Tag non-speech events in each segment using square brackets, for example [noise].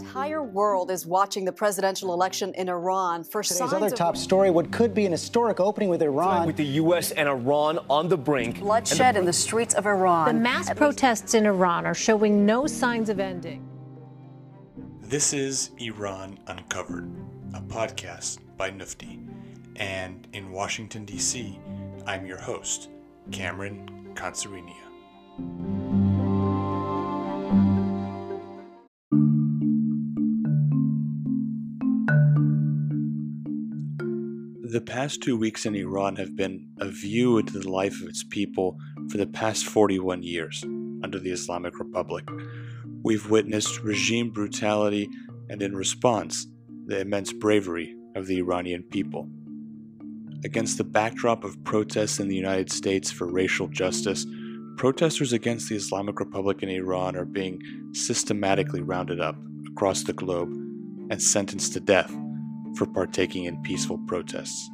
entire world is watching the presidential election in Iran for Today's signs other of top story what could be an historic opening with Iran. With the U.S. and Iran on the brink. bloodshed in the streets of Iran. The mass protests in Iran are showing no signs of ending. This is Iran Uncovered, a podcast by NUFDI. And in Washington, D.C., I'm your host, Cameron Khansarinia. The past two weeks in Iran have been a view into the life of its people for the past 41 years under the Islamic Republic. We've witnessed regime brutality and, in response, the immense bravery of the Iranian people. Against the backdrop of protests in the United States for racial justice, protesters against the Islamic Republic in Iran are being systematically rounded up across the globe and sentenced to death for partaking in peaceful protests.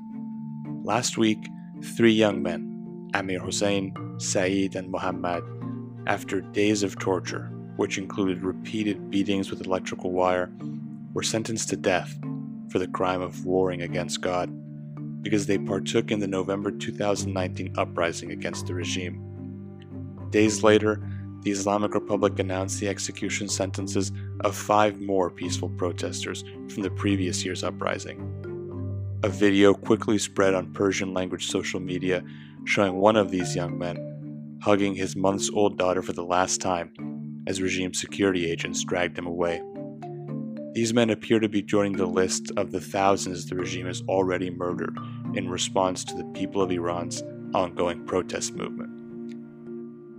Last week, three young men, Amir Hossein, Saeed, and Mohammad, after days of torture, which included repeated beatings with electrical wire, were sentenced to death for the crime of warring against God because they partook in the November 2019 uprising against the regime. Days later, the Islamic Republic announced the execution sentences of five more peaceful protesters from the previous year's uprising. A video quickly spread on Persian language social media showing one of these young men hugging his months old daughter for the last time as regime security agents dragged him away. These men appear to be joining the list of the thousands the regime has already murdered in response to the people of Iran's ongoing protest movement.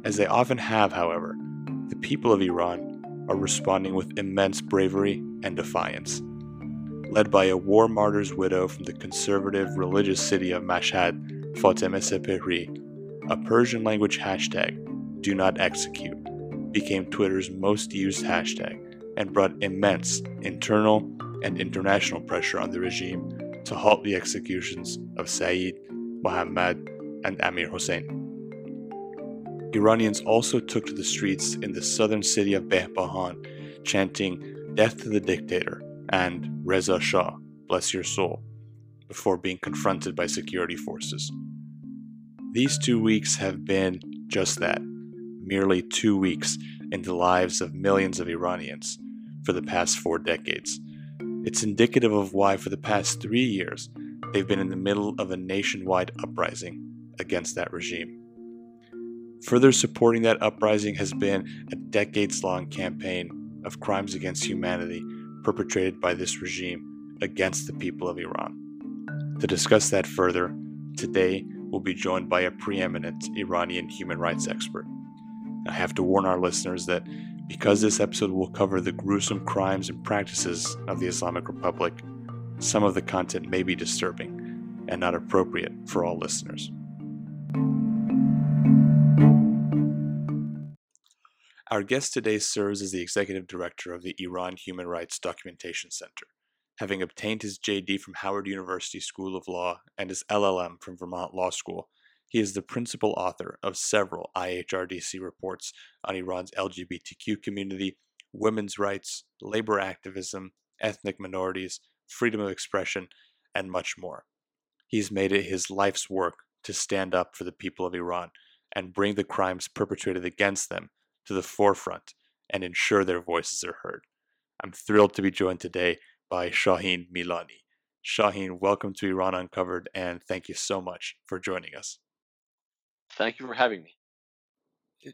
As they often have, however, the people of Iran are responding with immense bravery and defiance. Led by a war martyr's widow from the conservative religious city of Mashhad, Fatemeh Sepehri, a Persian language hashtag, do not execute, became Twitter's most used hashtag and brought immense internal and international pressure on the regime to halt the executions of Saeed, Mohammad, and Amir Hossein. Iranians also took to the streets in the southern city of Behbahan, chanting, Death to the dictator, and Reza Shah, bless your soul, before being confronted by security forces. These two weeks have been just that merely two weeks in the lives of millions of Iranians for the past four decades. It's indicative of why, for the past three years, they've been in the middle of a nationwide uprising against that regime. Further supporting that uprising has been a decades long campaign of crimes against humanity perpetrated by this regime against the people of Iran. To discuss that further, today we'll be joined by a preeminent Iranian human rights expert. I have to warn our listeners that because this episode will cover the gruesome crimes and practices of the Islamic Republic, some of the content may be disturbing and not appropriate for all listeners. Our guest today serves as the executive director of the Iran Human Rights Documentation Center. Having obtained his JD from Howard University School of Law and his LLM from Vermont Law School, he is the principal author of several IHRDC reports on Iran's LGBTQ community, women's rights, labor activism, ethnic minorities, freedom of expression, and much more. He's made it his life's work to stand up for the people of Iran and bring the crimes perpetrated against them to the forefront and ensure their voices are heard. I'm thrilled to be joined today by Shaheen Milani. Shaheen, welcome to Iran Uncovered, and thank you so much for joining us. Thank you for having me.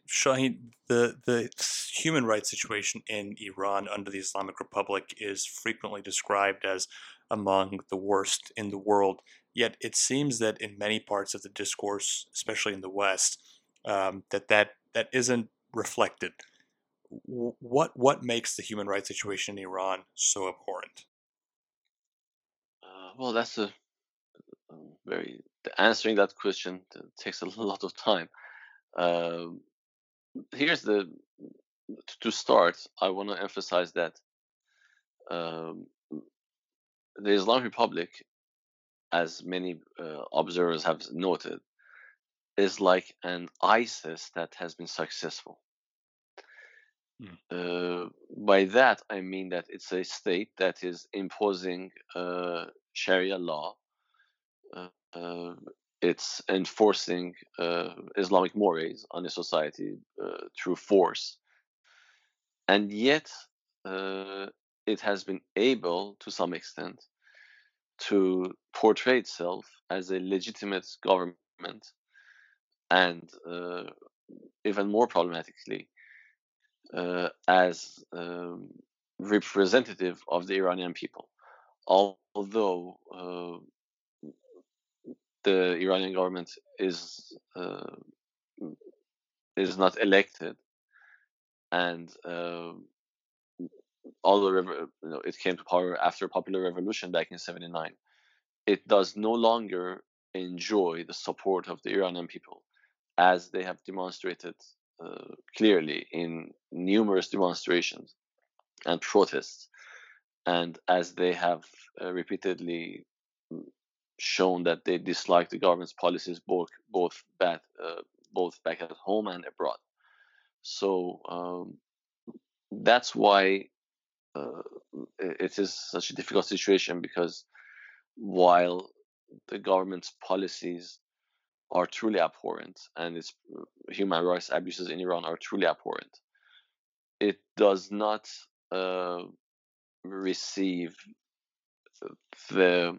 Shaheen, the, the human rights situation in Iran under the Islamic Republic is frequently described as among the worst in the world. Yet it seems that in many parts of the discourse, especially in the West, um, that, that that isn't reflected. What what makes the human rights situation in Iran so abhorrent? Uh, well, that's a, a very answering that question takes a [laughs] lot of time. Uh, here's the to start. I want to emphasize that um, the Islamic Republic, as many uh, observers have noted, is like an ISIS that has been successful. Uh, by that, I mean that it's a state that is imposing uh, Sharia law. Uh, uh, it's enforcing uh, Islamic mores on a society uh, through force. And yet, uh, it has been able, to some extent, to portray itself as a legitimate government and uh, even more problematically uh, as um, representative of the Iranian people. Although uh, the Iranian government is uh, is not elected, and um, although you know, it came to power after a popular revolution back in 79 it does no longer enjoy the support of the iranian people as they have demonstrated uh, clearly in numerous demonstrations and protests and as they have uh, repeatedly mm, shown that they dislike the government's policies both both back uh, both back at home and abroad. So um, that's why uh, it is such a difficult situation because while the government's policies are truly abhorrent and its uh, human rights abuses in Iran are truly abhorrent, it does not uh, receive the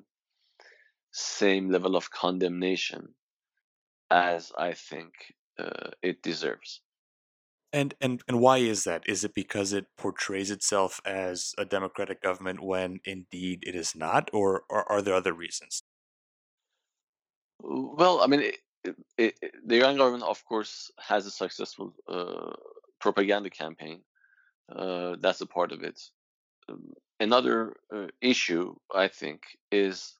same level of condemnation as I think uh, it deserves. And and and why is that? Is it because it portrays itself as a democratic government when indeed it is not, or, or are there other reasons? Well, I mean, it, it, it, the Iran government, of course, has a successful uh, propaganda campaign. Uh, that's a part of it. Um, another uh, issue, I think, is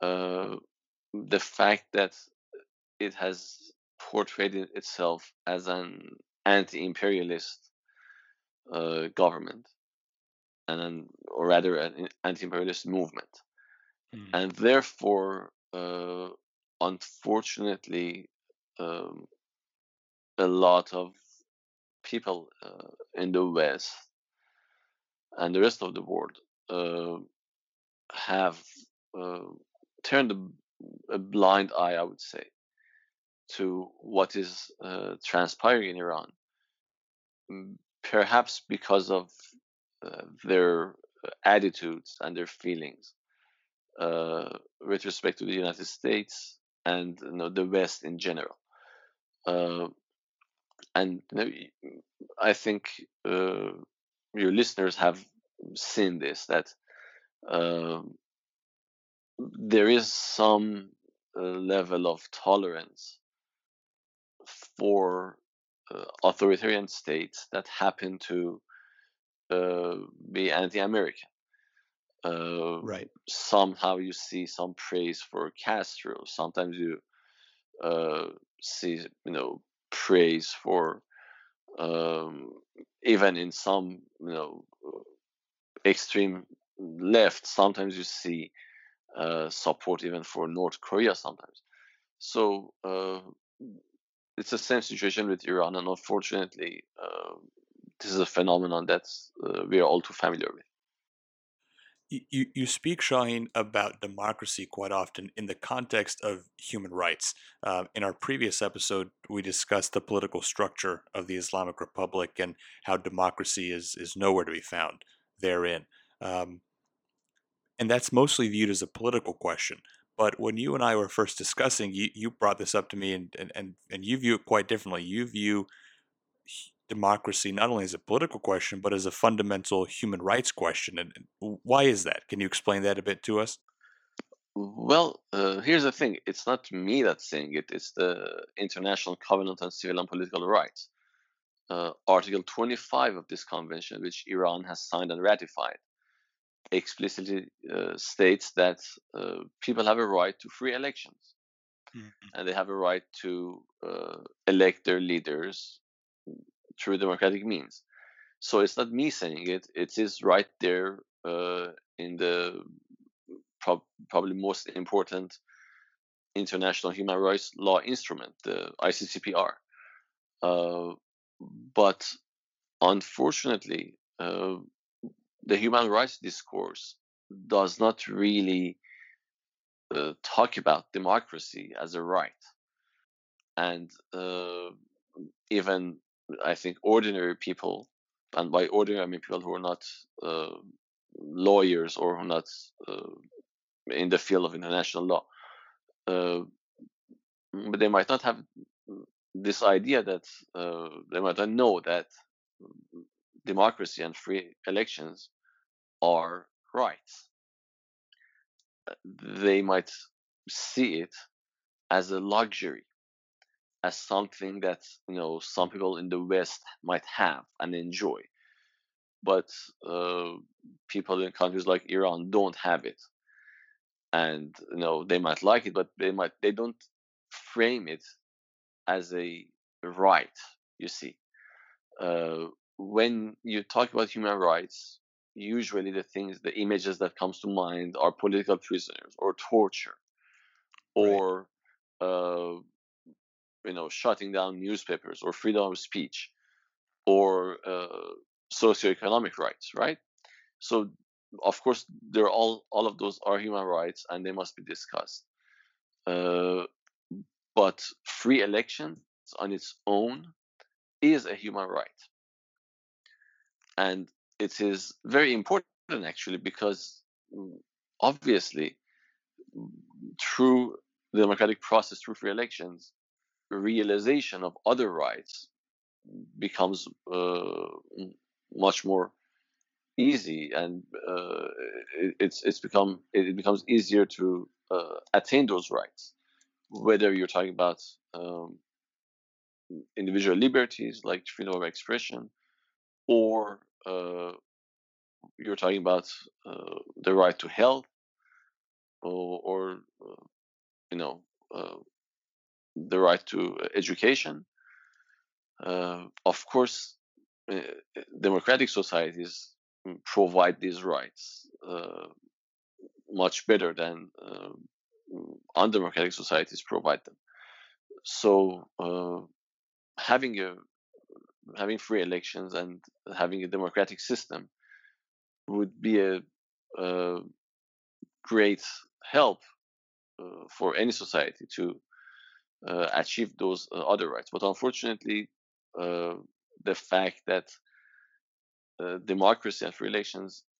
uh, the fact that it has portrayed itself as an anti-imperialist uh, government, and or rather, an anti-imperialist movement, mm. and therefore, uh, unfortunately, um, a lot of people uh, in the West and the rest of the world uh, have uh, turned a, a blind eye, I would say, to what is uh, transpiring in Iran, perhaps because of uh, their attitudes and their feelings uh, with respect to the United States and you know, the West in general. Uh, and you know, I think uh, your listeners have seen this that um, there is some uh, level of tolerance for uh, authoritarian states that happen to uh, be anti-American. Uh, right. Somehow you see some praise for Castro. Sometimes you uh, see, you know, praise for um, even in some, you know, extreme left. Sometimes you see uh, support even for North Korea. Sometimes, so uh, it's the same situation with Iran, and unfortunately, uh, this is a phenomenon that uh, we are all too familiar with. You, you speak, Shaheen, about democracy quite often in the context of human rights. Uh, in our previous episode, we discussed the political structure of the Islamic Republic and how democracy is, is nowhere to be found therein. Um, and that's mostly viewed as a political question. But when you and I were first discussing, you, you brought this up to me, and, and, and, and you view it quite differently. You view democracy not only as a political question, but as a fundamental human rights question. And why is that? Can you explain that a bit to us? Well, uh, here's the thing it's not me that's saying it, it's the International Covenant on Civil and Political Rights. Uh, Article 25 of this convention, which Iran has signed and ratified, explicitly uh, states that uh, people have a right to free elections mm-hmm. and they have a right to uh, elect their leaders through democratic means. So it's not me saying it; it is right there uh, in the prob- probably most important international human rights law instrument, the ICCPR. Uh, but unfortunately, uh, the human rights discourse does not really uh, talk about democracy as a right. And uh, even, I think, ordinary people, and by ordinary, I mean people who are not uh, lawyers or who are not uh, in the field of international law, uh, but they might not have this idea that uh, they might not know that democracy and free elections are rights. They might see it as a luxury, as something that you know some people in the West might have and enjoy, but uh, people in countries like Iran don't have it, and you know they might like it, but they might they don't frame it as a right. You see, uh, when you talk about human rights, usually the things, the images that comes to mind are political prisoners or torture, or right. uh, you know, shutting down newspapers or freedom of speech, or uh, socioeconomic rights, right? So, of course, they're all all of those are human rights and they must be discussed. Uh, but free elections on its own is a human right. And it is very important actually because mm, obviously through the democratic process, through free elections, realization of other rights becomes uh, much more easy and uh, it, it's it's become it becomes easier to uh, attain those rights. Whether you're talking about um, individual liberties like freedom of expression, or uh, you're talking about uh, the right to health, or, or uh, you know the right to education. Uh, of course, uh, democratic societies provide these rights much better than undemocratic societies provide them. So uh, having a having free elections and having a democratic system would be a, a great help uh, for any society to uh, achieve those uh, other rights. But unfortunately, uh, the fact that uh, democracy and free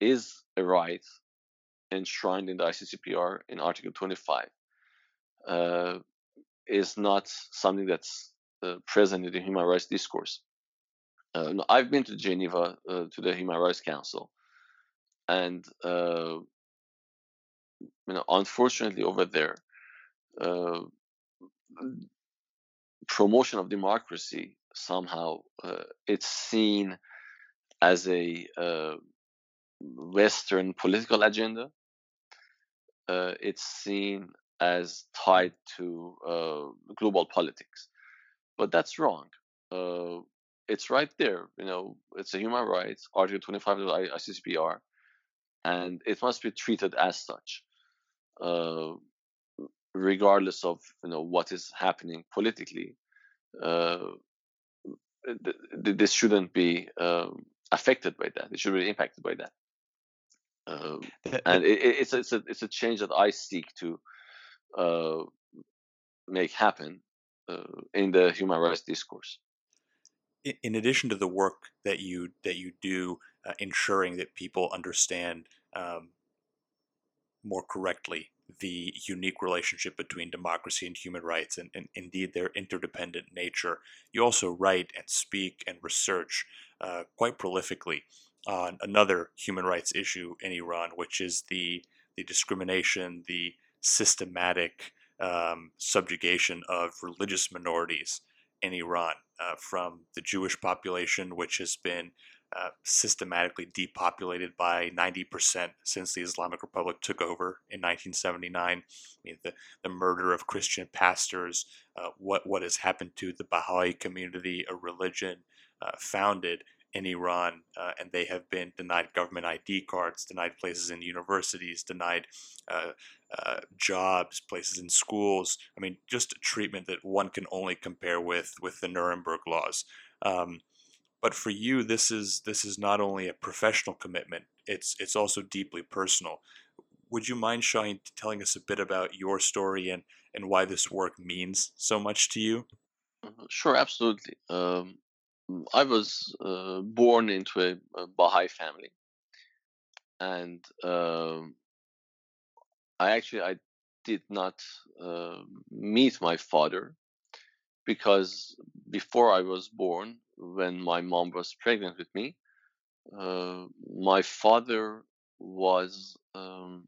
is a right enshrined in the ICCPR in Article 25 uh, is not something that's uh, present in the human rights discourse. Uh, I've been to Geneva uh, to the Human Rights Council, and uh, you know, unfortunately, over there, uh, promotion of democracy somehow it's seen as a Western political agenda. Uh, it's seen as tied to uh, global politics, but that's wrong. Uh, it's right there. You know, it's a human rights, Article 25 of the ICCPR, and it must be treated as such, uh, regardless of you know what is happening politically. Uh, this shouldn't be um, affected by that. It should be impacted by that. Um, and it, it's it's a it's a change that I seek to uh, make happen uh, in the human rights discourse. In addition to the work that you that you do, uh, ensuring that people understand um, more correctly the unique relationship between democracy and human rights, and, and indeed their interdependent nature, you also write and speak and research uh, quite prolifically on another human rights issue in Iran, which is the the discrimination, the systematic um, subjugation of religious minorities in Iran, uh, from the Jewish population, which has been uh, systematically depopulated by 90% since the Islamic Republic took over in 1979. I mean, the, the murder of Christian pastors, uh, what, what has happened to the Baha'i community, a religion uh, founded in Iran, uh, and they have been denied government ID cards, denied places in universities, denied uh, jobs, places in schools. I mean, just treatment that one can only compare with with the Nuremberg laws. Um, but for you, this is this is not only a professional commitment; it's it's also deeply personal. Would you mind, Shaheen, telling us a bit about your story and and why this work means so much to you? Mm-hmm. Sure, absolutely. Um, I was uh, born into a, a Baha'i family, and um, I actually I did not uh, meet my father because before I was born, when my mom was pregnant with me, uh, my father was um,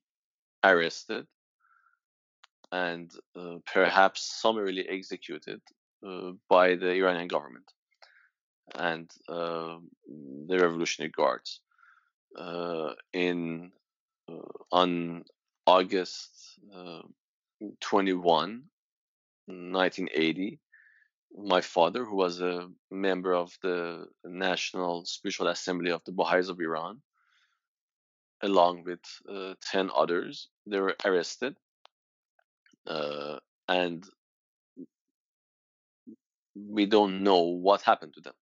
arrested and uh, perhaps summarily executed uh, by the Iranian government and uh, the Revolutionary Guards uh, in uh, on August uh, 21, 1980. My father, who was a member of the National Spiritual Assembly of the Baha'is of Iran, along with 10 others, they were arrested uh, and we don't know what happened to them.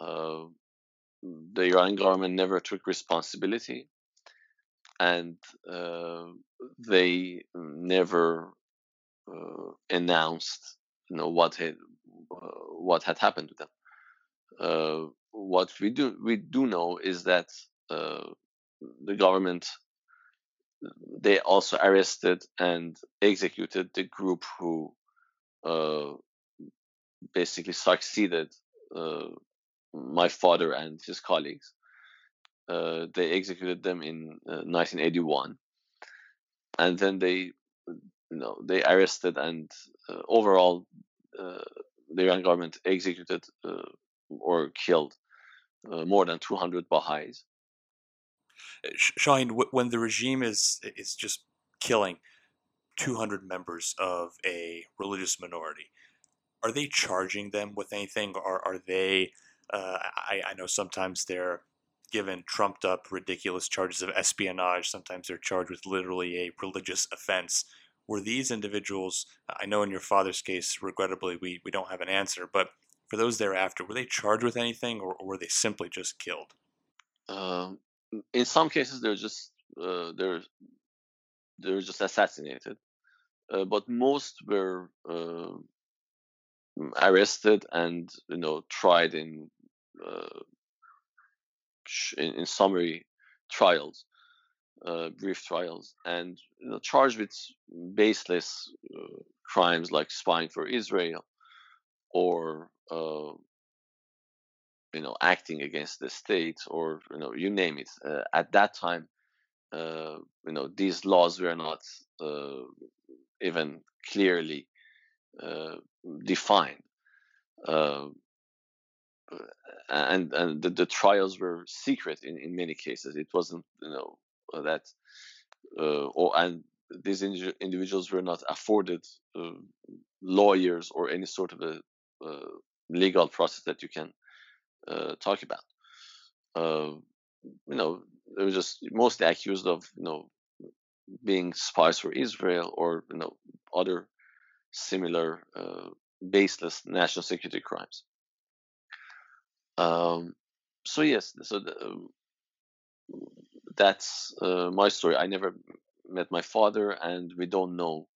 Uh, the Iranian government never took responsibility, and uh, they never uh, announced, you know, what had uh, what had happened to them. Uh, what we do we do know is that uh, the government they also arrested and executed the group who uh, basically succeeded uh, my father and his colleagues. Uh, they executed them in 1981, uh, and then they, you know, they arrested and uh, overall uh, the Iran government executed or killed more than 200 Baha'is Shaheen, when the regime is is just killing 200 members of a religious minority, are they charging them with anything, or are they? Uh, I, I know sometimes they're given trumped up, ridiculous charges of espionage. Sometimes they're charged with literally a religious offense. Were these individuals? I know in your father's case, regrettably, we, we don't have an answer, but for those thereafter, were they charged with anything, or, or were they simply just killed? Um, in some cases they're just uh, they're they're just assassinated, uh, but most were uh, arrested and you know tried in uh, in, in, summary trials, uh, brief trials, and you know, charged with baseless uh, crimes like spying for Israel or you know acting against the state or you know you name it. Uh, at that time uh, you know these laws were not uh, even clearly uh, defined. Uh, and and the, the, trials were secret in, in many cases. It wasn't you know that uh, or and these individuals were not afforded lawyers or any sort of a legal process that you can uh, talk about. Uh, you know, they were just mostly accused of you know being spies for Israel or you know other similar uh, baseless national security crimes. Um, so yes, so the, um, that's uh, my story. I never met my father, and we don't know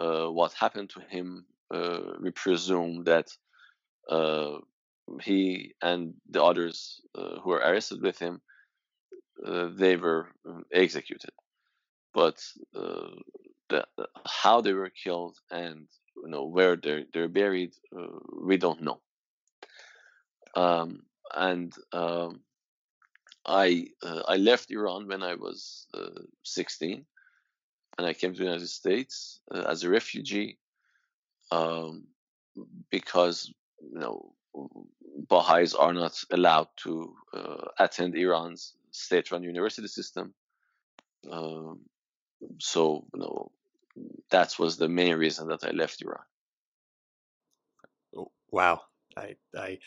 uh, what happened to him. Uh, we presume that uh, he and the others uh, who were arrested with him, uh, they were um, executed. But the, how they were killed and you know where they're they're buried, we don't know. Um, and um, I uh, I left Iran when I was uh, 16, and I came to the United States as a refugee um, because you know Baha'is are not allowed to uh, attend Iran's state-run university system. Um, so, you know, that was the main reason that I left Iran. Oh, wow, I I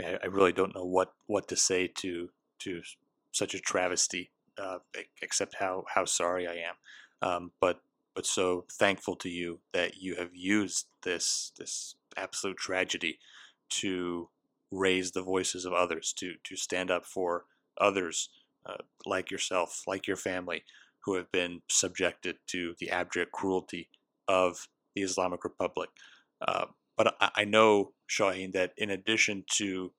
I really don't know what what to say to to such a travesty, uh, except how how sorry I am. Um, but but so thankful to you that you have used this this absolute tragedy to raise the voices of others, to to stand up for others uh, like yourself, like your family, who have been subjected to the abject cruelty of the Islamic Republic. Uh, but I, I know, Shaheen, that in addition to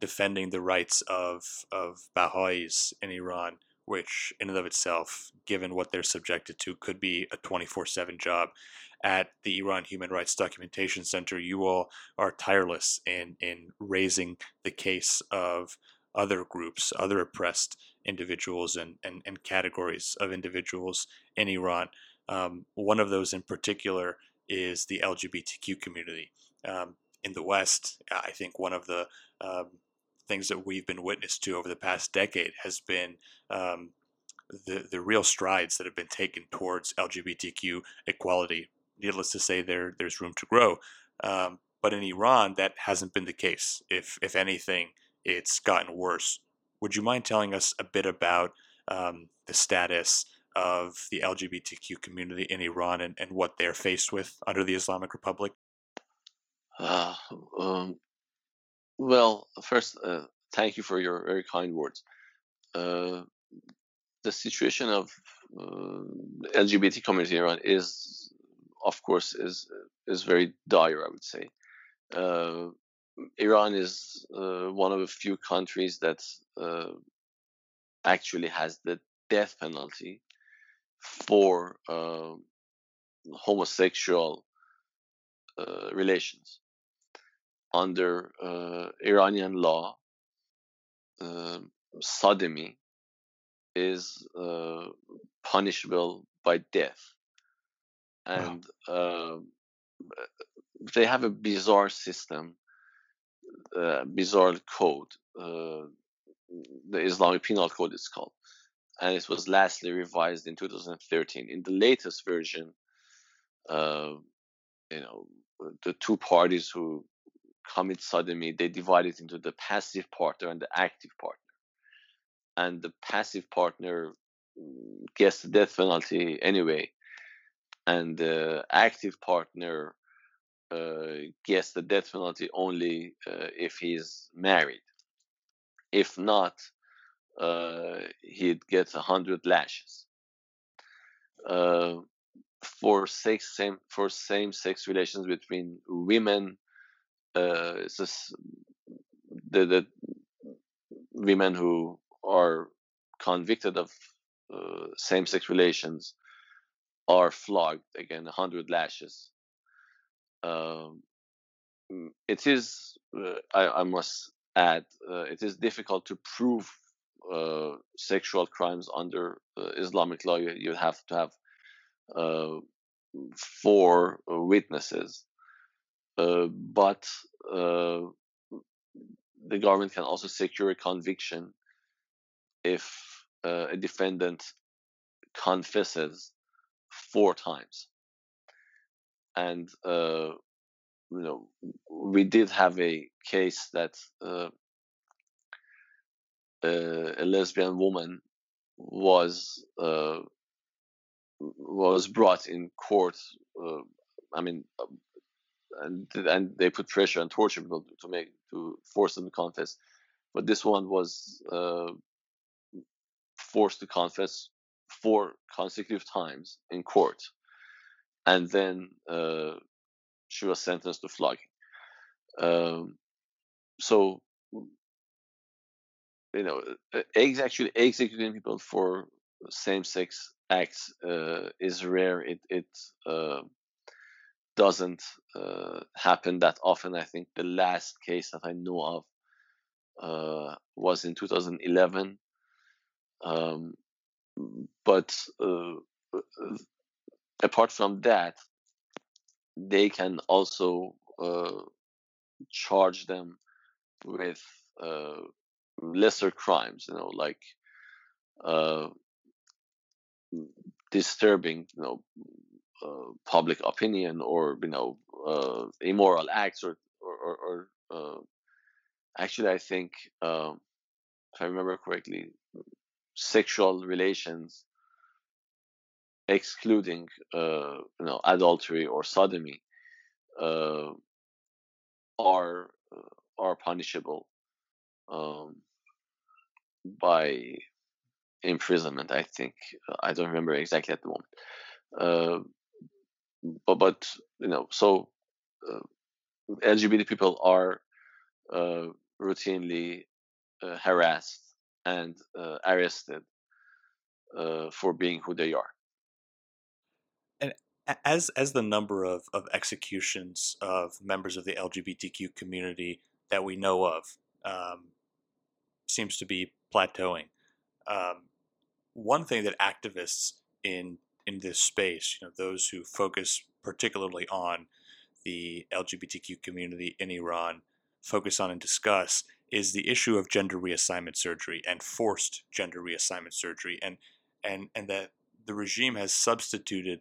defending the rights of of Baha'is in Iran, which in and of itself, given what they're subjected to, could be a 24/7 job. At the Iran Human Rights Documentation Center, you all are tireless in in raising the case of other groups, other oppressed individuals and, and, and categories of individuals in Iran. Um, one of those in particular is the LGBTQ community. Um, in the West, I think one of the um, things that we've been witness to over the past decade has been um, the the real strides that have been taken towards LGBTQ equality. Needless to say, there there's room to grow. Um, but in Iran, that hasn't been the case. If if anything, it's gotten worse. Would you mind telling us a bit about um, the status of the LGBTQ community in Iran and, and what they're faced with under the Islamic Republic? Uh, um, well, first, uh, thank you for your very kind words. Uh, the situation of uh, LGBT community in Iran is, of course, is is very dire. I would say. Uh, Iran is uh, one of a few countries that uh, actually has the death penalty for homosexual relations. Under uh, Iranian law, um, sodomy is uh, punishable by death. And wow. they have a bizarre system uh, bizarre code. Uh, the Islamic Penal Code is called, and it was lastly revised in 2013. In the latest version, uh, you know, the two parties who commit sodomy they divide it into the passive partner and the active partner, and the passive partner mm, gets the death penalty anyway, and the active partner uh, gets the death penalty only uh, if he's married. If not, uh, he'd get a hundred lashes. for sex same for same sex relations between women, it's just the, the women who are convicted of uh, same-sex relations are flogged again 100 lashes um, mm, it is uh, I, I, must add uh, it is difficult to prove uh, sexual crimes under uh, Islamic law. You, you, have to have uh, four witnesses, uh, but the government can also secure a conviction if a defendant confesses four times and uh, you know we did have a case that uh, uh, a lesbian woman was uh, was brought in court. Uh, I mean, uh, and and they put pressure and torture people to make to force them to confess. But this one was forced to confess four consecutive times in court and then uh, she was sentenced to flogging. Um, so, you know, eggs actually executing people for same-sex acts uh, is rare. It it uh, doesn't uh, happen that often. I think the last case that I know of uh, was in 2011. Um, but uh, apart from that, they can also uh, charge them with uh, lesser crimes, you know, like uh, disturbing, you know, uh, public opinion or you know uh, immoral acts or or, or, uh, actually, I think um, if I remember correctly, sexual relations excluding uh, you know adultery or sodomy uh, are are punishable um, by imprisonment. I think I don't remember exactly at the moment. But but you know, so uh, LGBT people are uh, routinely uh, harassed and uh, arrested uh, for being who they are. And as as the number of, of executions of members of the LGBTQ community that we know of um, seems to be plateauing, um, one thing that activists in in this space, you know, those who focus particularly on the LGBTQ community in Iran, focus on and discuss is the issue of gender reassignment surgery and forced gender reassignment surgery, and and and that the regime has substituted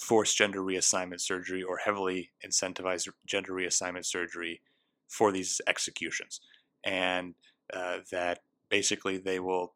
forced gender reassignment surgery or heavily incentivized gender reassignment surgery for these executions, and uh, that basically they will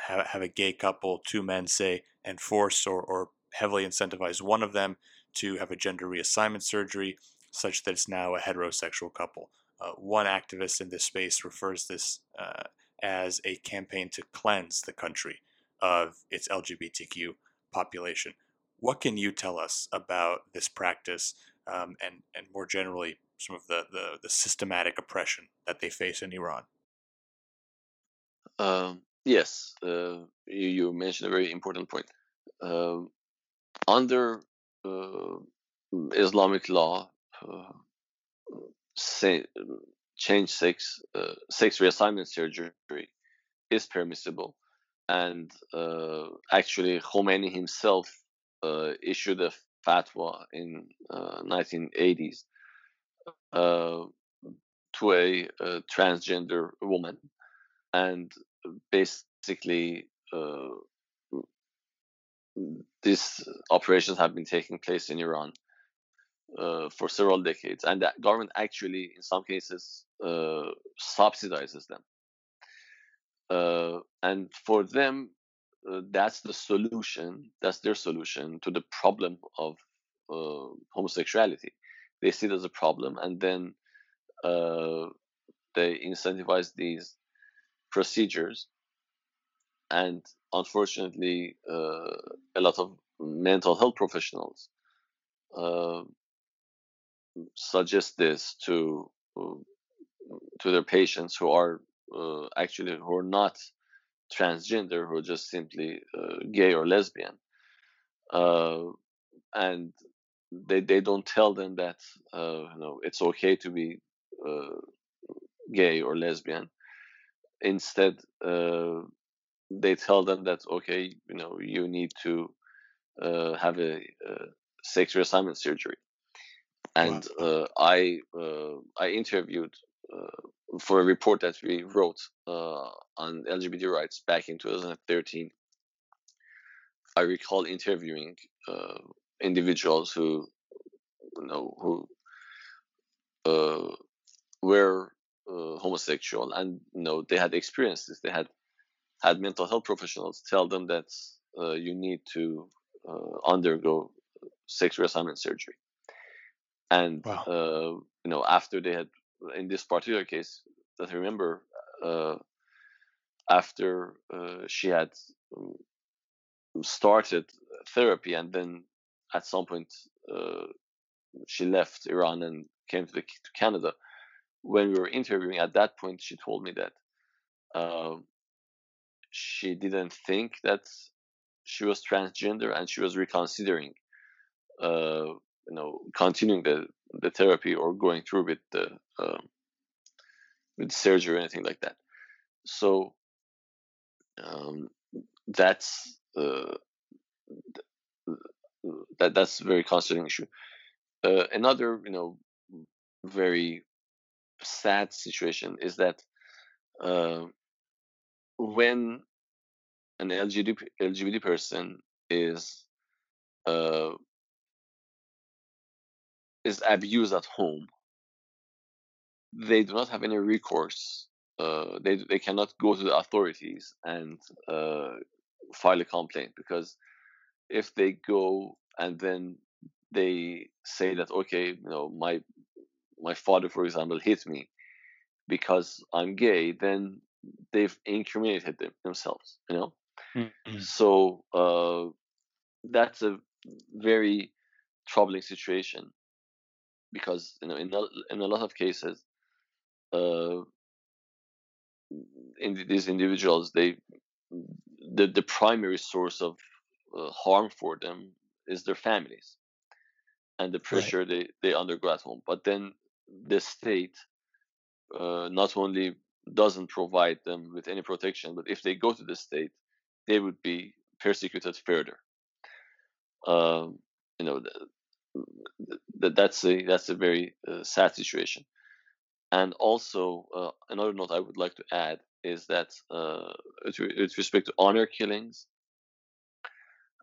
have, have a gay couple, two men say, and force or, or heavily incentivize one of them to have a gender reassignment surgery such that it's now a heterosexual couple. Uh, one activist in this space refers this uh, as a campaign to cleanse the country of its LGBTQ population. What can you tell us about this practice um, and, and more generally some of the, the, the, systematic oppression that they face in Iran? Um, yes, uh, you, mentioned a very important point. Um, under uh, Islamic law, uh, say, change sex uh, sex reassignment surgery is permissible, and uh, actually Khomeini himself uh, issued a fatwa in 1980s uh, uh, to a, a, transgender woman, and basically these operations have been taking place in Iran uh, for several decades, and the government actually, in some cases, uh, subsidizes them. Uh, and for them, uh, that's the solution. That's their solution to the problem of uh, homosexuality. They see it as a problem, and then uh, they incentivize these procedures. And unfortunately, a lot of mental health professionals suggest this to uh, to their patients who are uh, actually who are not transgender who are just simply uh, gay or lesbian uh, and they they don't tell them that uh, you know it's okay to be uh, gay or lesbian instead they tell them that okay you know you need to have a, a sex reassignment surgery and wow. uh, I uh, I interviewed uh, for a report that we wrote uh, on LGBT rights back in 2013. I recall interviewing uh, individuals who you know who uh, homosexual and you know they had experiences. They had had mental health professionals tell them that you need to undergo sex reassignment surgery and wow. uh, you know after they had in this particular case that I remember uh, after uh, she had um, started therapy and then at some point uh, she left Iran and came to, the, to, Canada. When we were interviewing at that point, she told me that uh, she didn't think that she was transgender and she was reconsidering uh, you know continuing the the therapy or going through with the um, with surgery or anything like that. So um, that's uh, that that's a very concerning issue. Uh, another you know very sad situation is that uh, when an LGBT LGBT person is uh, is abused at home, they do not have any recourse. Uh, they they cannot go to the authorities and uh, file a complaint because if they go and then they say that okay, you know, my my father, for example, hit me, because I'm gay, then they've incriminated them, themselves. You know, Mm-hmm. so uh, that's a very troubling situation because you know in a, in a lot of cases, uh, in these individuals they the the primary source of uh, harm for them is their families and the pressure they they undergo at home. But then the state uh, not only doesn't provide them with any protection, but if they go to the state, they would be persecuted further. Um, you know, th- th- that's a that's a very uh, sad situation. And also, uh, another note I would like to add is that uh, with, with respect to honor killings,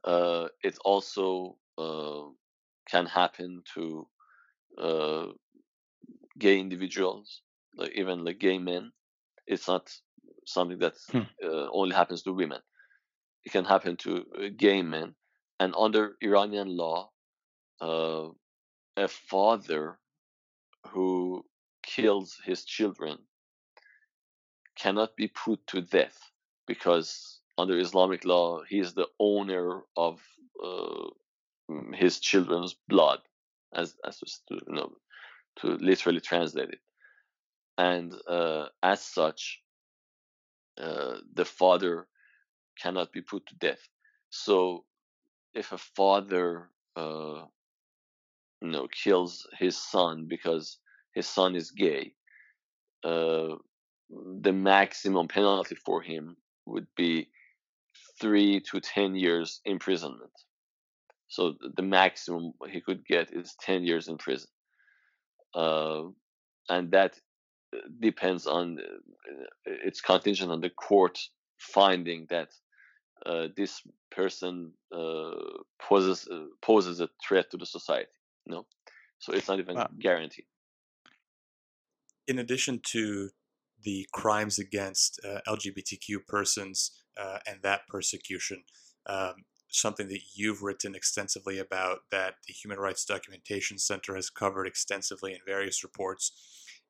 uh, it also uh, can happen to gay individuals, like even like gay men. It's not something that Hmm. uh, only happens to women. It can happen to uh, gay men, and under Iranian law, uh, a father who kills his children cannot be put to death because under Islamic law he is the owner of uh, his children's blood, as as to you know to literally translate it, and uh, as such, uh, the father cannot be put to death. So, if a father, uh, you know, kills his son because his son is gay, uh, the maximum penalty for him would be three to ten years imprisonment. So the maximum he could get is ten years in prison, uh, and that uh, depends on uh, it's contingent on the court finding that uh, this person uh, poses uh, poses a threat to the society. No, so it's not even Wow. guaranteed. in addition to the crimes against uh, LGBTQ persons uh, and that persecution, um, something that you've written extensively about, that the Human Rights Documentation Center has covered extensively in various reports,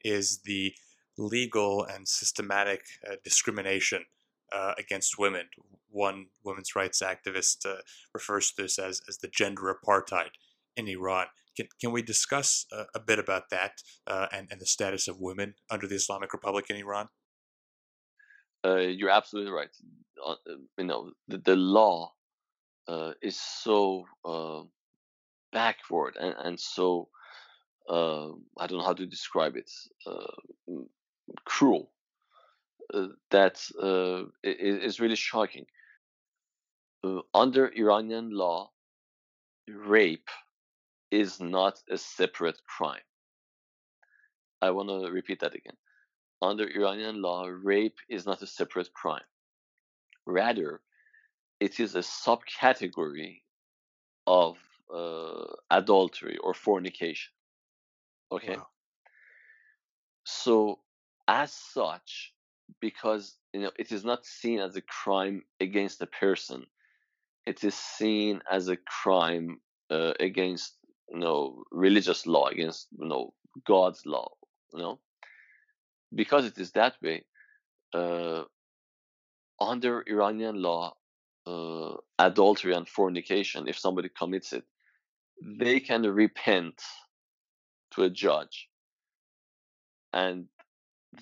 is the legal and systematic uh, discrimination uh, against women. One women's rights activist uh, refers to this as, as the gender apartheid in Iran. Can, can we discuss uh, a bit about that uh, and, and the status of women under the Islamic Republic in Iran? Uh, you're absolutely right. You know, the, the law uh, is so uh, backward and, and so uh, I don't know how to describe it. Uh, cruel. Uh, that uh, i- i- really shocking. Under Iranian law, rape is not a separate crime. I want to repeat that again. Under Iranian law, rape is not a separate crime. Rather, it is a subcategory of uh, adultery or fornication. Okay. Wow. So, as such, because you know it is not seen as a crime against a person, it is seen as a crime uh, against you know religious law, against you know God's law. You know, because it is that way. Uh, under Iranian law, uh, adultery and fornication, if somebody commits it, they can repent to a judge, and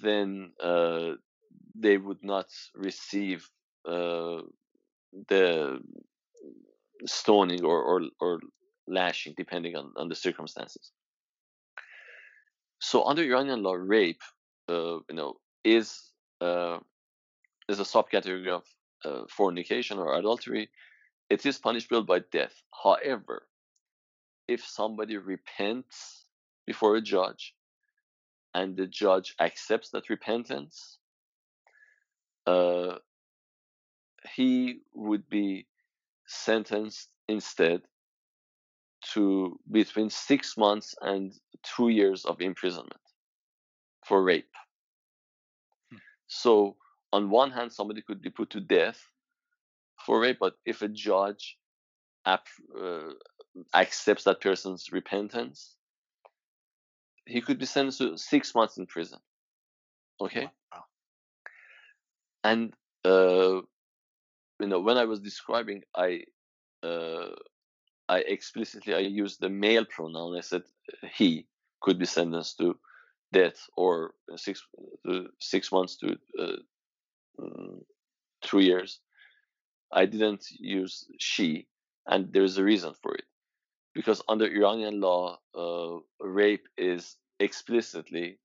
then uh, they would not receive uh, the stoning or, or, or lashing, depending on, on the circumstances. So under Iranian law, rape, uh, you know, is uh, is a subcategory of uh, fornication or adultery. It is punishable by death. However, if somebody repents before a judge and the judge accepts that repentance, uh, he would be sentenced instead to between six months and two years of imprisonment for rape. So, on one hand, somebody could be put to death for rape, but if a judge ap- uh, accepts that person's repentance, he could be sentenced to six months in prison. Okay, Wow. and uh, you know when I was describing, I uh, I explicitly I used the male pronoun. I said he could be sentenced to death or six to six months to uh, mm, two years. I didn't use she, and there's a reason for it. Because under Iranian law, uh, rape is explicitly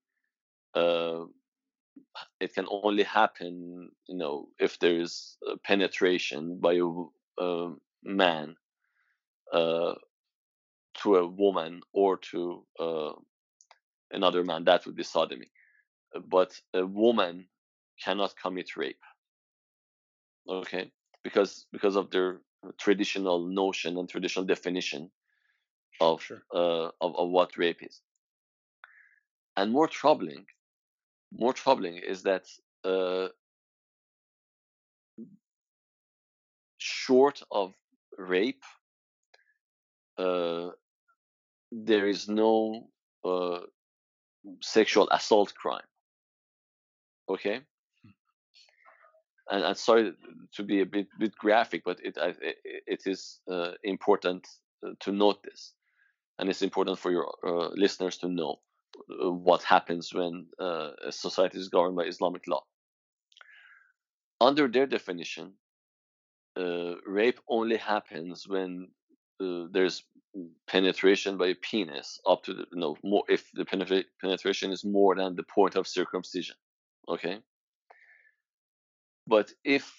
uh, it can only happen, you know, if there is penetration by a, uh, man uh, to a woman or to uh, another man. That would be sodomy. But a woman cannot commit rape. Okay, because because of their traditional notion and traditional definition of Sure. uh, of, of what rape is. And more troubling, more troubling is that uh, short of rape, uh, there is no uh, sexual assault crime. Okay, and I'm sorry to be a bit bit graphic, but it it, is uh, important uh, to note this, and it's important for your uh, listeners to know uh, what happens when uh, a society is governed by Islamic law. Under their definition, uh, rape only happens when there's penetration by a penis up to the, know more if the penetra- penetration is more than the point of circumcision. Okay, but if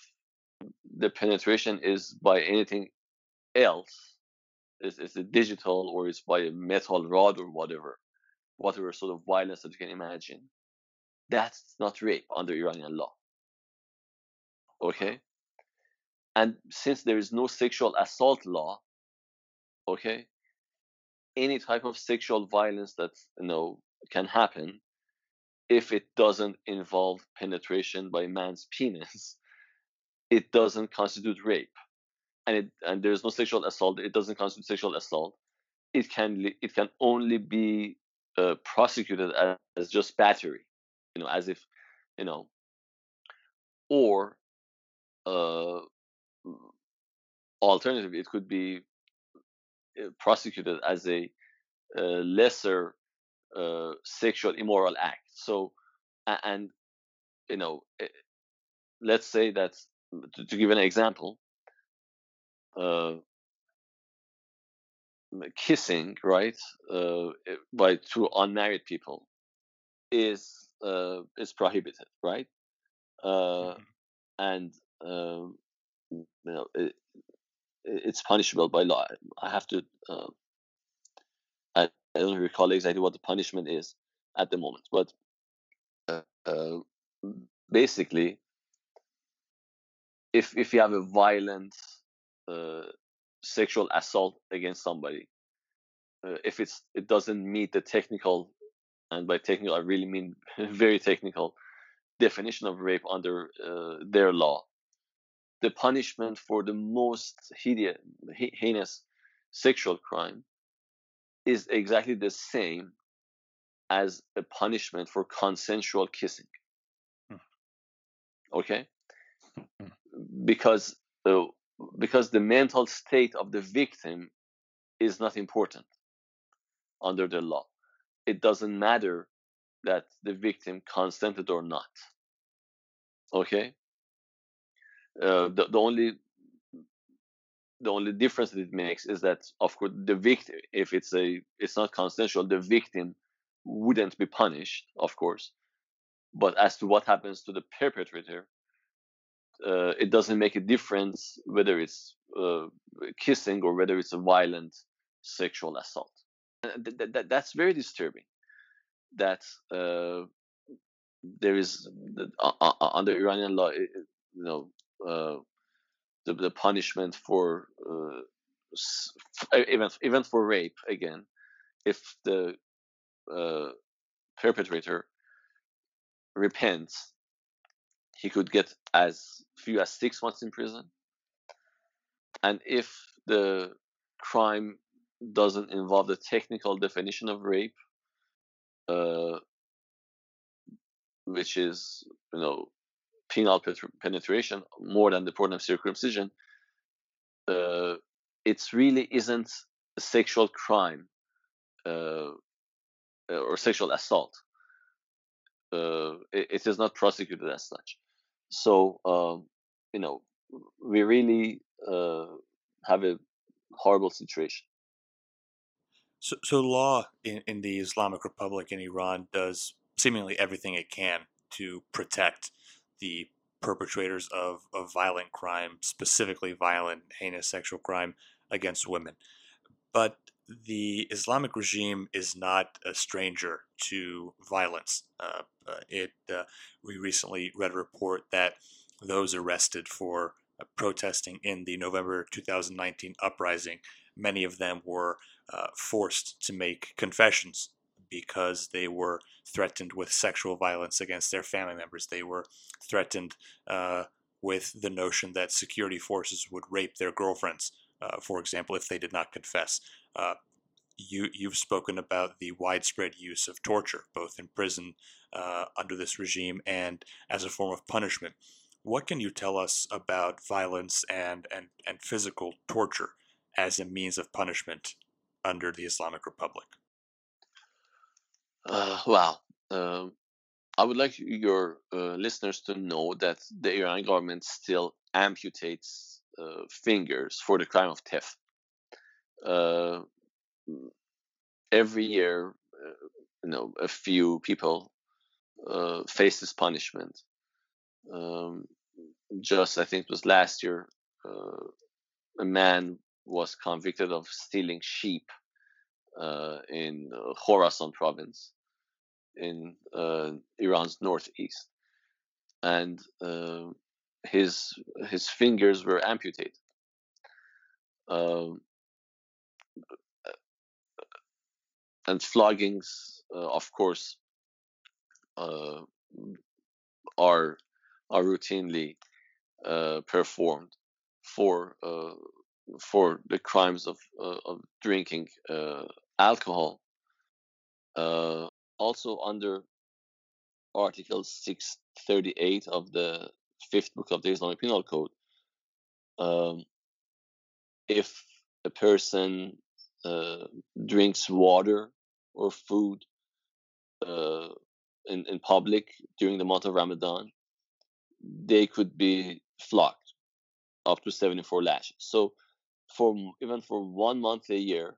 the penetration is by anything else, is it's a digital or it's by a metal rod or whatever, whatever sort of violence that you can imagine, that's not rape under Iranian law. Okay, and since there is no sexual assault law, okay, any type of sexual violence that you know can happen if it doesn't involve penetration by man's [laughs] penis, it doesn't constitute rape, and it and there's no sexual assault. It doesn't constitute sexual assault. It can it can only be uh, prosecuted as, as just battery, you know, as if you know, or uh, alternatively, it could be uh, prosecuted as a uh, lesser uh, sexual immoral act. So, and you know, eh, let's say that to, to give an example, uh, kissing, right, uh, eh, by two unmarried people is uh, is prohibited, right? Uh, Mhm. and um, you know, it, it's punishable by law. I have to. Uh, I, I don't recall exactly what the punishment is at the moment, but uh, uh, basically, if if you have a violent uh, sexual assault against somebody, uh, if it's it doesn't meet the technical, and by technical I really mean [laughs] very technical definition of rape under their law, the punishment for the most hideous, heinous sexual crime is exactly the same as a punishment for consensual kissing. Hmm. Okay, Hmm. because uh, because the mental state of the victim is not important under the law. It doesn't matter that the victim consented or not. Okay. Uh, the, the only the only difference that it makes is that of course the victim if it's a it's not consensual the victim wouldn't be punished of course. But as to what happens to the perpetrator uh, it doesn't make a difference whether it's uh, kissing or whether it's a violent sexual assault. And th- th- th- that's very disturbing that uh, there is uh, uh, uh, under iranian law you know uh, the, the punishment for uh, even even for rape again if the uh, perpetrator repents he could get as few as six months in prison. And if the crime doesn't involve the technical definition of rape uh, which is you know penile penetration more than the portion of circumcision, uh, it really isn't a sexual crime uh, or sexual assault. Uh, it, it is not prosecuted as such. So um, you know we really uh, have a horrible situation. So, so law in, in the Islamic Republic in Iran does seemingly everything it can to protect the perpetrators of, of violent crime, specifically violent, heinous sexual crime against women. But the Islamic regime is not a stranger to violence. Uh, uh, it uh, we recently read a report that those arrested for uh, protesting in the November 2019 uprising, many of them were forced to make confessions because they were threatened with sexual violence against their family members. They were threatened with the notion that security forces would rape their girlfriends, uh, for example, if they did not confess. Uh, you, you've spoken about the widespread use of torture, both in prison uh, under this regime and as a form of punishment. What can you tell us about violence and, and, and physical torture as a means of punishment under the Islamic Republic? Uh, well, um, I would like your uh, listeners to know that the Iranian government still amputates uh, fingers for the crime of theft. Uh, every year, uh, you know, a few people uh, face this punishment. Um, just, I think it was last year, a man was convicted of stealing sheep in Khorasan province in uh, Iran's northeast, and uh, his his fingers were amputated. Um, and floggings, uh, of course, uh, are are routinely uh, performed for for the crimes of of drinking alcohol. Also under Article 638 of the fifth book of the Islamic Penal Code, um, if a person uh, drinks water or food uh, in, in public during the month of Ramadan, they could be flogged up to 74 lashes. So, for even for one month a year,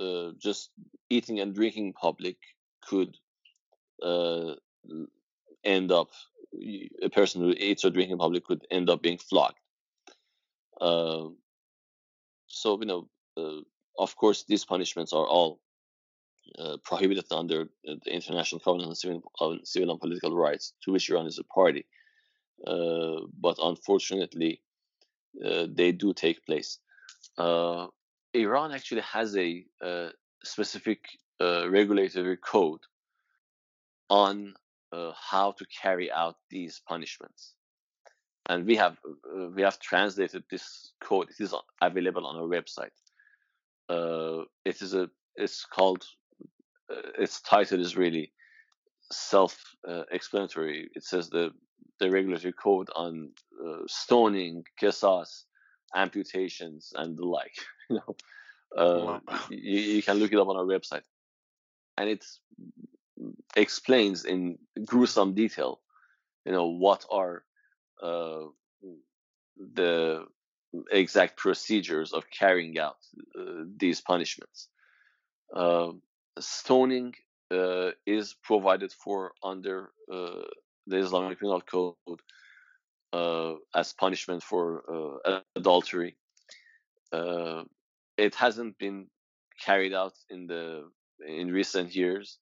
uh, just eating and drinking in public could uh, end up a person who eats or drinks in public could end up being flogged. Uh, so you know, uh, of course, these punishments are all uh, prohibited under the International Covenant on Civil, on Civil and Political Rights, to which Iran is a party. but unfortunately, they do take place. Iran actually has a, uh, specific uh, regulatory code on uh, how to carry out these punishments, and we have uh, we have translated this code. It is available on our website. Uh, it is a it's called uh, its title is really self-explanatory. it says the the regulatory code on stoning, qisas, amputations and the like. [laughs] You know, uh, wow. you, you, can look it up on our website, and it explains in gruesome detail, you know, what are uh, the exact procedures of carrying out uh, these punishments. Uh, stoning uh, is provided for under uh, the Islamic Penal Code uh, as punishment for uh, adultery. Uh, it hasn't been carried out in the in recent years.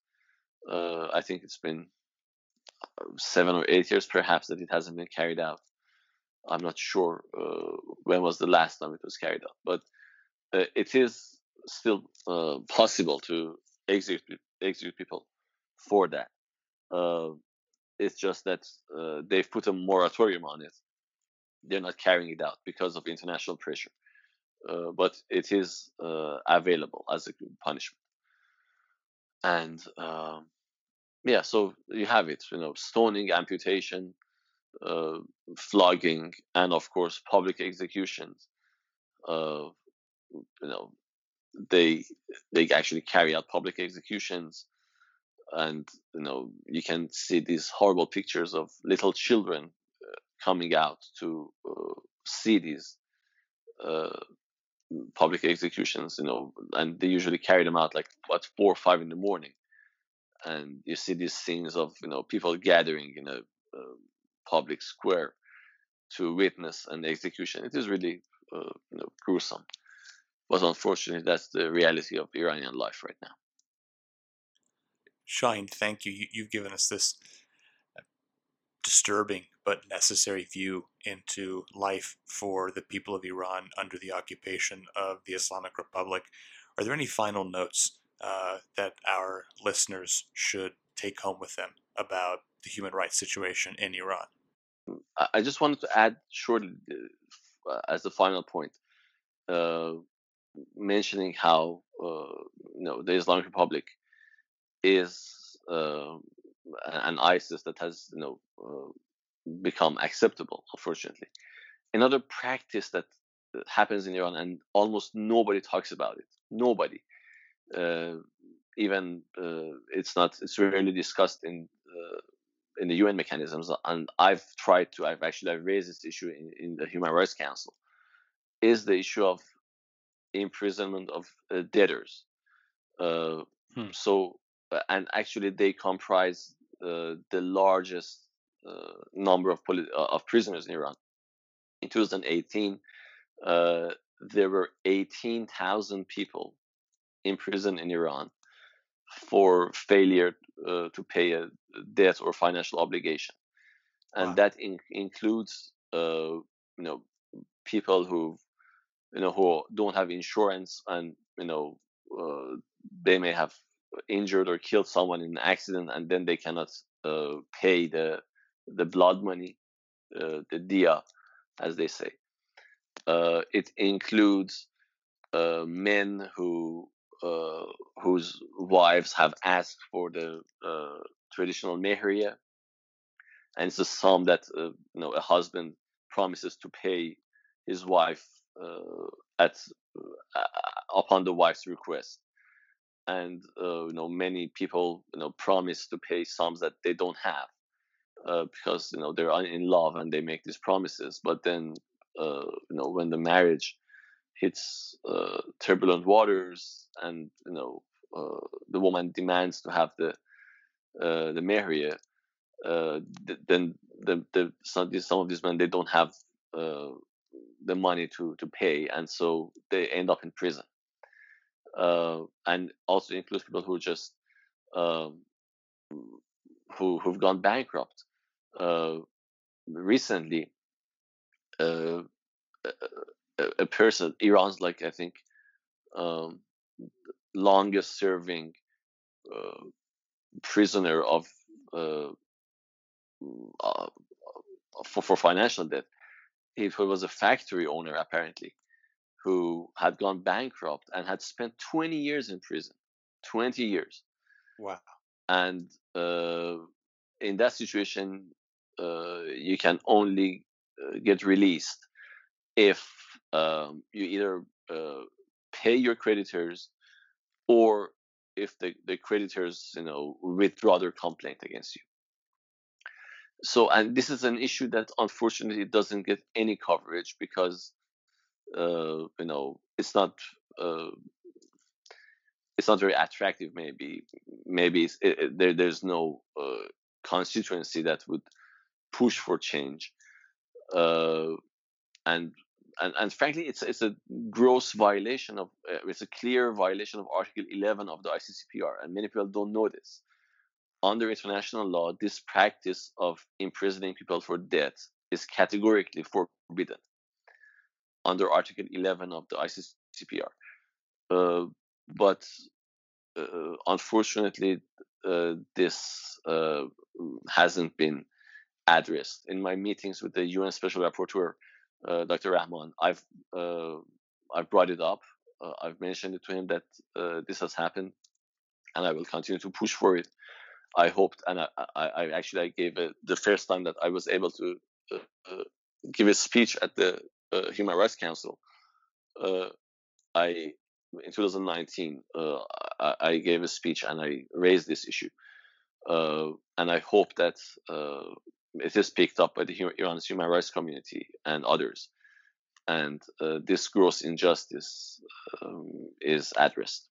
Uh, I think it's been seven or eight years, perhaps, that it hasn't been carried out. I'm not sure when was the last time it was carried out, but it is still possible to execute execute people for that. It's just that uh, they've put a moratorium on it. They're not carrying it out because of international pressure. Uh, but it is uh, available as a punishment. And um, yeah, so you have it, you know, stoning, amputation, uh, flogging, and of course public executions. Uh, you know, they they actually carry out public executions, and you know you can see these horrible pictures of little children uh, coming out to uh, see these uh, public executions. You know, and they usually carry them out like what four or five in the morning, and you see these scenes of you know people gathering in a uh, public square to witness an execution. It is really uh, you know, gruesome. But unfortunately, that's the reality of Iranian life right now. Shahin, thank you. you you've given us this uh, disturbing but necessary view into life for the people of Iran under the occupation of the Islamic Republic. Are there any final notes uh, that our listeners should take home with them about the human rights situation in Iran? I just wanted to add shortly uh, as the final point, uh, mentioning how uh, you know the Islamic Republic is uh, an ISIS that has you know uh, become acceptable. Unfortunately, another practice that happens in Iran and almost nobody talks about it. Nobody, uh, even it's not. It's rarely discussed in in the UN mechanisms, and I've tried to, I've actually I've raised this issue in, in the Human Rights Council, is the issue of imprisonment of uh, debtors. Uh, hmm. So, uh, and actually they comprise uh, the largest uh, number of poli- of prisoners in Iran. In 2018, there were 18,000 people imprisoned in Iran for failure uh, to pay a debt or financial obligation, and wow. that in- includes uh, you know people who you know who don't have insurance and you know uh, they may have injured or killed someone in an accident and then they cannot uh, pay the the blood money uh, the dia as they say. Uh, it includes men who uh, whose wives have asked for the uh, traditional mehriya, and it's a sum that uh, you know a husband promises to pay his wife uh, at uh, upon the wife's request. And you know many people you know promise to pay sums that they don't have because you know they're in love and they make these promises, but then you know when the marriage hits uh, turbulent waters, and you know uh, the woman demands to have the uh, the mehriya, uh, then the, the some, some of these men they don't have uh, the money to to pay, and so they end up in prison. Uh, and also includes people who just um, who who've gone bankrupt. Uh, recently, uh, a, a person. Iran's like I think um, longest serving uh, prisoner of uh, uh, for for financial debt. He was a factory owner apparently, who had gone bankrupt and had spent 20 years in prison. 20 years. Wow. And uh, in that situation, uh, you can only uh, get released if um, you either uh, pay your creditors or if the, the creditors you know withdraw their complaint against you so and this is an issue that unfortunately doesn't get any coverage because uh, you know it's not uh, it's not very attractive maybe maybe it, it, there, there's no uh, constituency that would push for change uh, and and, and frankly, it's it's a gross violation of uh, it's a clear violation of Article 11 of the ICCPR, and many people don't know this. Under international law, this practice of imprisoning people for debt is categorically forbidden under Article 11 of the ICCPR. Uh, but uh, unfortunately, uh, this uh, hasn't been addressed. In my meetings with the UN Special Rapporteur, uh, Dr. Rehman, I've uh, I've brought it up. I've mentioned it to him that this has happened, and I will continue to push for it. I hoped, and I, I, I actually I gave it the first time that I was able to uh, uh, give a speech at the uh, Human Rights Council. Uh, I in 2019 uh, I, I, gave a speech and I raised this issue, and I hope that it is picked up by the Iran's human rights community and others, and this gross injustice um, is addressed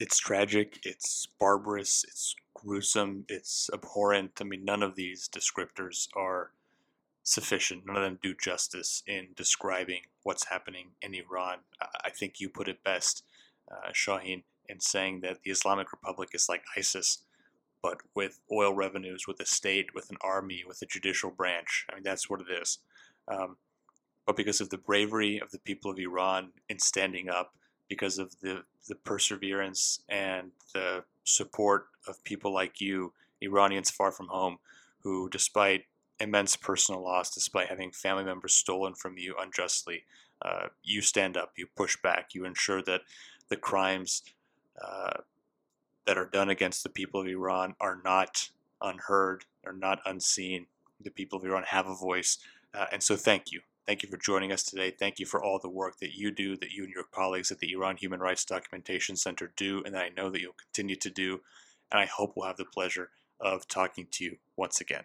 it's tragic, it's barbarous, it's gruesome, it's abhorrent. I mean, none of these descriptors are sufficient. None of them do justice in describing what's happening in Iran. I think you put it best, uh, Shahin, in saying that the Islamic Republic is like ISIS, but with oil revenues, with a state, with an army, with a judicial branch. I mean, that's what it is. Um, but because of the bravery of the people of Iran in standing up, because of the, the perseverance and the support of people like you, Iranians far from home, who, despite immense personal loss, despite having family members stolen from you unjustly, uh, you stand up, you push back, you ensure that the crimes uh, that are done against the people of Iran are not unheard, are not unseen. The people of Iran have a voice. Uh, and so, thank you. Thank you for joining us today. Thank you for all the work that you do, that you and your colleagues at the Iran Human Rights Documentation Center do, and that I know that you'll continue to do. And I hope we'll have the pleasure of talking to you once again.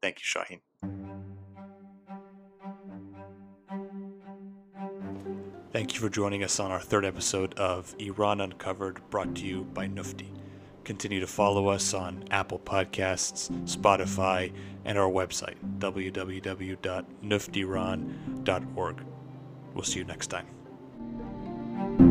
Thank you, Shahin. Thank you for joining us on our third episode of Iran Uncovered, brought to you by NUFDI. Continue to follow us on Apple Podcasts, Spotify, and our website, www.nufdiran.org. We'll see you next time.